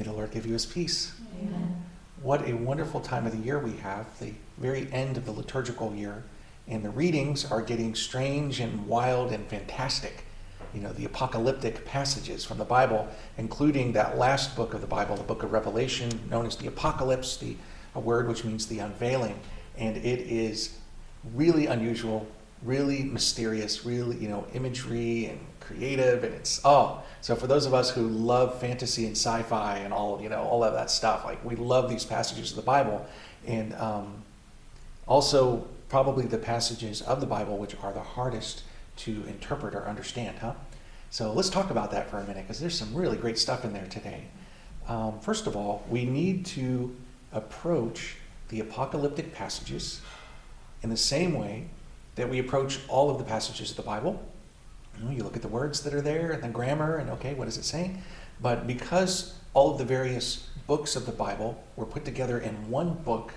May the Lord give you his peace. Amen. What a wonderful time of the year we have, the very end of the liturgical year. And the readings are getting strange and wild and fantastic. You know, the apocalyptic passages from the Bible, including that last book of the Bible, the book of Revelation, known as the Apocalypse, the, a word which means the unveiling. And it is really unusual, really mysterious, really, you know, imagery and creative. And it's, oh, so for those of us who love fantasy and sci-fi and all, you know, all of that stuff, like we love these passages of the Bible. And um, also probably the passages of the Bible which are the hardest to interpret or understand, huh? So let's talk about that for a minute because there's some really great stuff in there today. Um, first of all, we need to approach the apocalyptic passages in the same way that we approach all of the passages of the Bible. You, know, you look at the words that are there and the grammar, and okay, what is it saying? But because all of the various books of the Bible were put together in one book,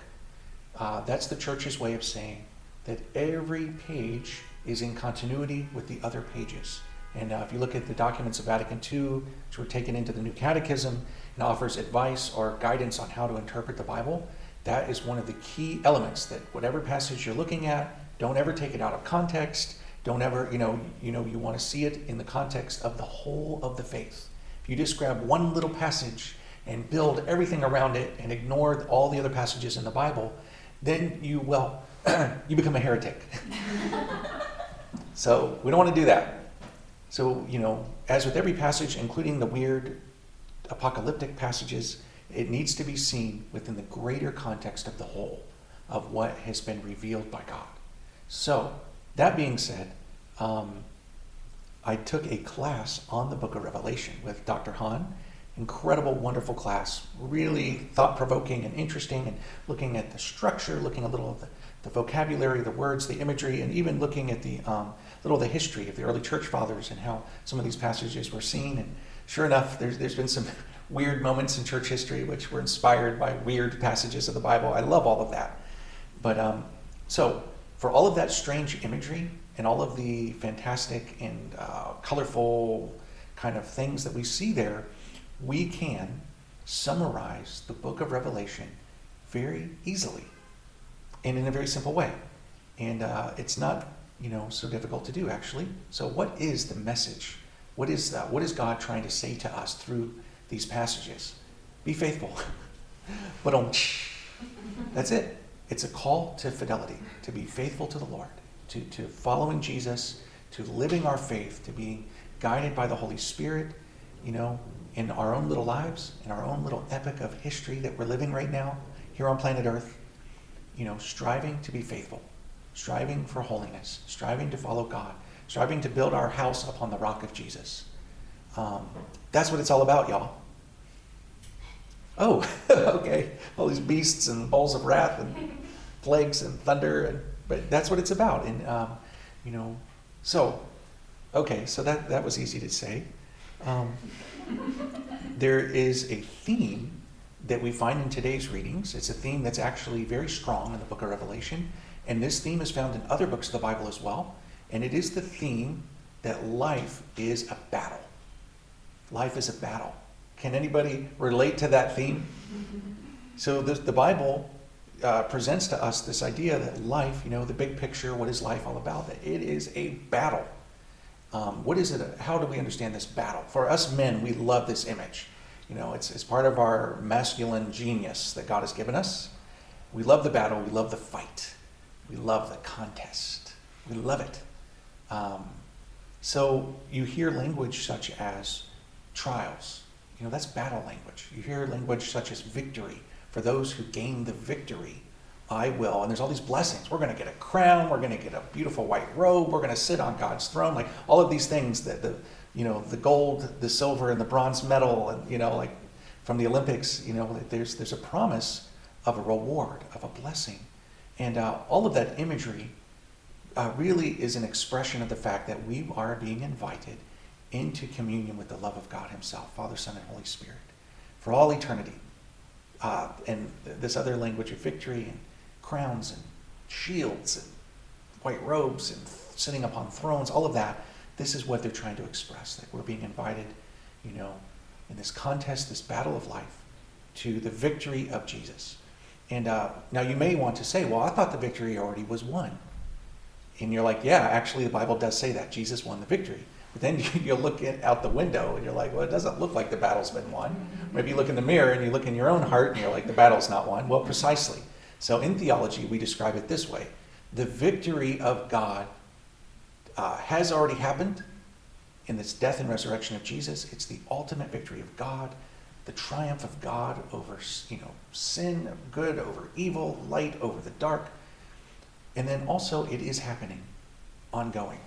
uh, that's the church's way of saying that every page is in continuity with the other pages. And uh, if you look at the documents of Vatican II, which were taken into the New Catechism and offers advice or guidance on how to interpret the Bible, that is one of the key elements that whatever passage you're looking at, don't ever take it out of context. Don't ever, you know, you know, you want to see it in the context of the whole of the faith. If you just grab one little passage and build everything around it and ignore all the other passages in the Bible, then you well, you become a heretic. so we don't want to do that. So, you know, as with every passage, including the weird apocalyptic passages, it needs to be seen within the greater context of the whole of what has been revealed by God. So, that being said, um, I took a class on the book of Revelation with Dr. Hahn. Incredible, wonderful class, really thought provoking and interesting, and looking at the structure, looking a little at the, the vocabulary, the words, the imagery, and even looking at the um, little the history of the early church fathers and how some of these passages were seen. And sure enough, there's, there's been some weird moments in church history which were inspired by weird passages of the Bible. I love all of that. But um, so, for all of that strange imagery and all of the fantastic and uh, colorful kind of things that we see there, we can summarize the book of Revelation very easily and in a very simple way. And uh, it's not, you know, so difficult to do actually. So, what is the message? What is that? What is God trying to say to us through these passages? Be faithful. but that's it. It's a call to fidelity, to be faithful to the Lord, to, to following Jesus, to living our faith, to being guided by the Holy Spirit, you know, in our own little lives, in our own little epic of history that we're living right now here on planet Earth, you know, striving to be faithful, striving for holiness, striving to follow God, striving to build our house upon the rock of Jesus. Um, that's what it's all about, y'all. Oh, okay. All these beasts and bowls of wrath and plagues and thunder, and but that's what it's about. And um, you know, so okay, so that that was easy to say. Um, there is a theme that we find in today's readings. It's a theme that's actually very strong in the book of Revelation, and this theme is found in other books of the Bible as well. And it is the theme that life is a battle. Life is a battle. Can anybody relate to that theme? So the, the Bible uh, presents to us this idea that life, you know, the big picture, what is life all about? That it is a battle. Um, what is it? How do we understand this battle? For us men, we love this image. You know, it's, it's part of our masculine genius that God has given us. We love the battle. We love the fight. We love the contest. We love it. Um, so you hear language such as trials. Know, that's battle language. You hear language such as victory. For those who gain the victory, I will. And there's all these blessings. We're going to get a crown. We're going to get a beautiful white robe. We're going to sit on God's throne. Like all of these things that the, you know, the gold, the silver, and the bronze medal, and, you know, like from the Olympics, you know, there's, there's a promise of a reward, of a blessing. And uh, all of that imagery uh, really is an expression of the fact that we are being invited into communion with the love of God Himself, Father, Son, and Holy Spirit, for all eternity. Uh, and this other language of victory and crowns and shields and white robes and sitting upon thrones, all of that, this is what they're trying to express that we're being invited, you know, in this contest, this battle of life, to the victory of Jesus. And uh, now you may want to say, well, I thought the victory already was won. And you're like, yeah, actually, the Bible does say that. Jesus won the victory. But then you, look at, out the window and you're like, well, it doesn't look like the battle's been won. Maybe you look in the mirror and you look in your own heart and you're like, the battle's not won. Well, precisely. So in theology, we describe it this way the victory of God uh, has already happened in this death and resurrection of Jesus. It's the ultimate victory of God, the triumph of God over you know, sin, good over evil, light over the dark. And then also, it is happening, ongoing.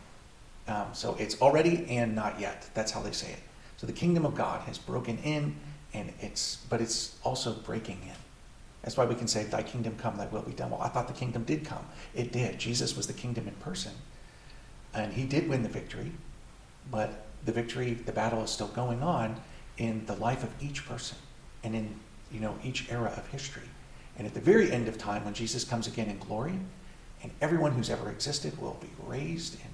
Um, so it's already and not yet. That's how they say it. So the kingdom of God has broken in, and it's but it's also breaking in. That's why we can say, "Thy kingdom come, Thy will be done." Well, I thought the kingdom did come. It did. Jesus was the kingdom in person, and He did win the victory. But the victory, the battle is still going on in the life of each person, and in you know each era of history. And at the very end of time, when Jesus comes again in glory, and everyone who's ever existed will be raised and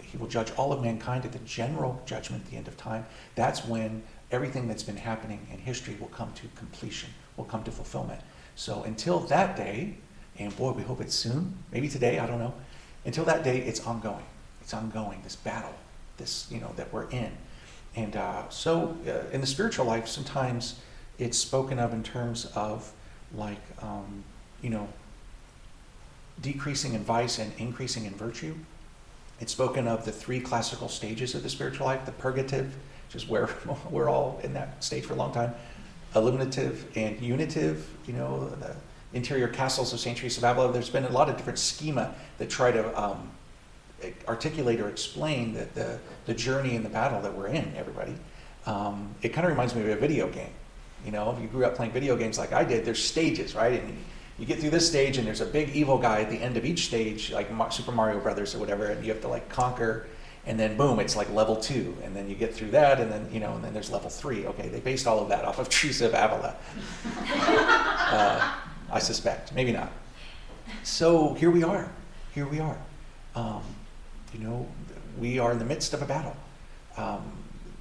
he will judge all of mankind at the general judgment at the end of time. That's when everything that's been happening in history will come to completion, will come to fulfillment. So until that day, and boy, we hope it's soon, maybe today, I don't know. Until that day, it's ongoing. It's ongoing, this battle, this, you know, that we're in. And uh, so uh, in the spiritual life, sometimes it's spoken of in terms of like, um, you know, decreasing in vice and increasing in virtue. It's spoken of the three classical stages of the spiritual life the purgative, which is where we're all in that stage for a long time, illuminative and unitive, you know, the interior castles of St. Teresa of Avila. There's been a lot of different schema that try to um, articulate or explain the, the, the, journey and the battle that we're in, everybody. Um, it kind of reminds me of a video game. You know, if you grew up playing video games like I did, there's stages, right? And you get through this stage and there's a big evil guy at the end of each stage, like Super Mario Brothers or whatever, and you have to like conquer. And then boom, it's like level two, and then you get through that, and then you know, and then there's level three. Okay, they based all of that off of Teresa of Avila. uh, I suspect, maybe not. So here we are. Here we are. Um, you know, we are in the midst of a battle. Um,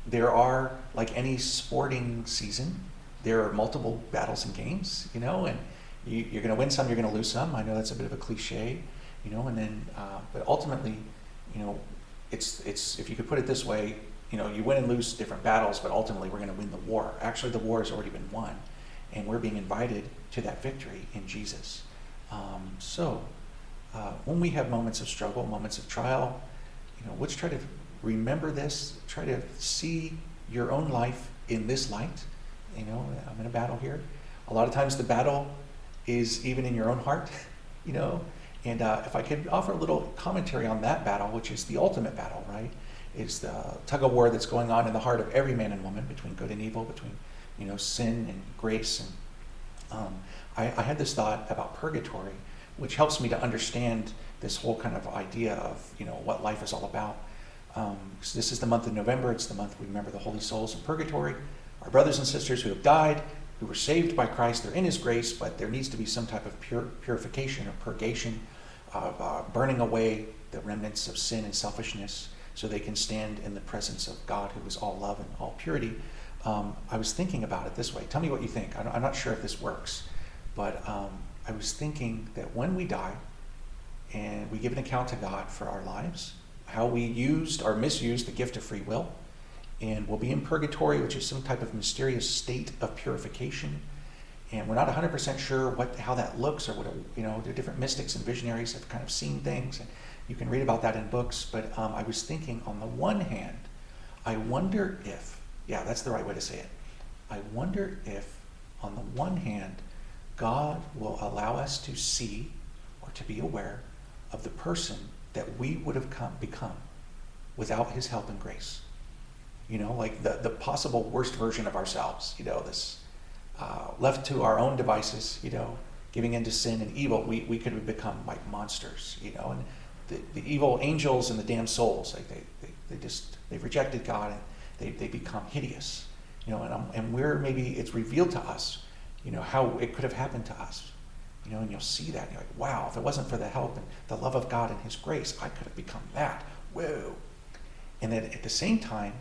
there are, like any sporting season, there are multiple battles and games. You know, and you, are going to win some, you're going to lose some. I know that's a bit of a cliche, you know, and then, uh, but ultimately, you know, it's, it's, if you could put it this way, you know, you win and lose different battles, but ultimately we're going to win the war. Actually, the war has already been won, and we're being invited to that victory in Jesus. Um, so, uh, when we have moments of struggle, moments of trial, you know, let's try to remember this, try to see your own life in this light. You know, I'm in a battle here. A lot of times the battle is even in your own heart, you know. And uh, if I could offer a little commentary on that battle, which is the ultimate battle, right? Is the tug of war that's going on in the heart of every man and woman between good and evil, between you know sin and grace. And um, I, I had this thought about purgatory, which helps me to understand this whole kind of idea of you know what life is all about. Um, so this is the month of November. It's the month we remember the holy souls in purgatory, our brothers and sisters who have died who were saved by Christ. They're in His grace, but there needs to be some type of pur- purification or purgation of uh, burning away the remnants of sin and selfishness so they can stand in the presence of God who is all love and all purity. Um, I was thinking about it this way. Tell me what you think. I'm not sure if this works, but um, I was thinking that when we die and we give an account to God for our lives, how we used or misused the gift of free will, and we'll be in purgatory, which is some type of mysterious state of purification. And we're not 100% sure what how that looks or what it, you know. The different mystics and visionaries have kind of seen things, and you can read about that in books. But um, I was thinking, on the one hand, I wonder if yeah, that's the right way to say it. I wonder if, on the one hand, God will allow us to see or to be aware of the person that we would have come, become without His help and grace you know, like the, the possible worst version of ourselves, you know, this uh, left to our own devices, you know, giving into sin and evil, we, we could have become like monsters, you know, and the, the evil angels and the damned souls, like they, they, they just, they've rejected God and they, they become hideous, you know, and, um, and we're maybe it's revealed to us, you know, how it could have happened to us, you know, and you'll see that, and you're like, wow, if it wasn't for the help and the love of God and His grace, I could have become that. Whoa. And then at the same time,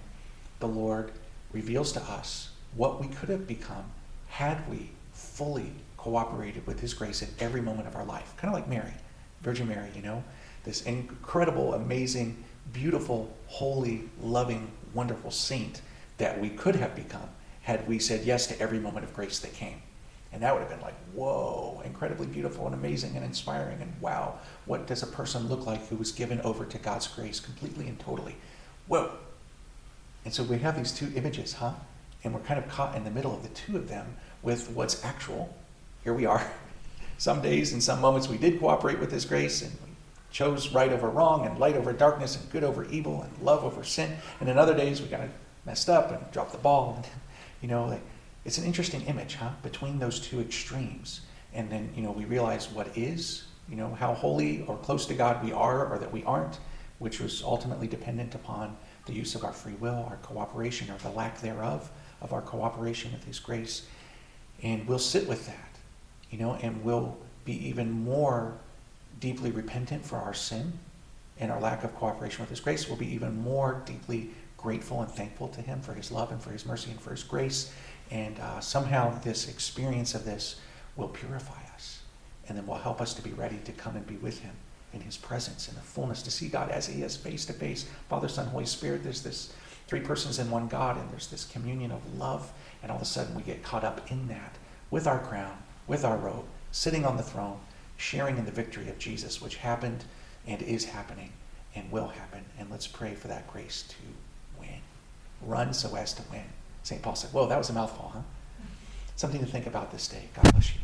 the Lord reveals to us what we could have become had we fully cooperated with His grace at every moment of our life. Kind of like Mary, Virgin Mary, you know, this incredible, amazing, beautiful, holy, loving, wonderful saint that we could have become had we said yes to every moment of grace that came. And that would have been like, whoa, incredibly beautiful and amazing and inspiring. And wow, what does a person look like who was given over to God's grace completely and totally? Whoa. And so we have these two images, huh? And we're kind of caught in the middle of the two of them with what's actual. Here we are. Some days and some moments we did cooperate with His grace and we chose right over wrong and light over darkness and good over evil and love over sin. And in other days we kind of messed up and dropped the ball. And, you know, like, it's an interesting image, huh? Between those two extremes. And then, you know, we realize what is, you know, how holy or close to God we are or that we aren't, which was ultimately dependent upon the use of our free will, our cooperation, or the lack thereof of our cooperation with His grace. And we'll sit with that, you know, and we'll be even more deeply repentant for our sin and our lack of cooperation with His grace. We'll be even more deeply grateful and thankful to Him for His love and for His mercy and for His grace. And uh, somehow this experience of this will purify us and then will help us to be ready to come and be with Him in His presence in the fullness, to see God as He is face to face. Father, Son, Holy Spirit, there's this three persons in one God, and there's this communion of love. And all of a sudden we get caught up in that with our crown, with our robe, sitting on the throne, sharing in the victory of Jesus, which happened and is happening and will happen. And let's pray for that grace to win. Run so as to win. St. Paul said, Whoa, that was a mouthful, huh? Something to think about this day. God bless you.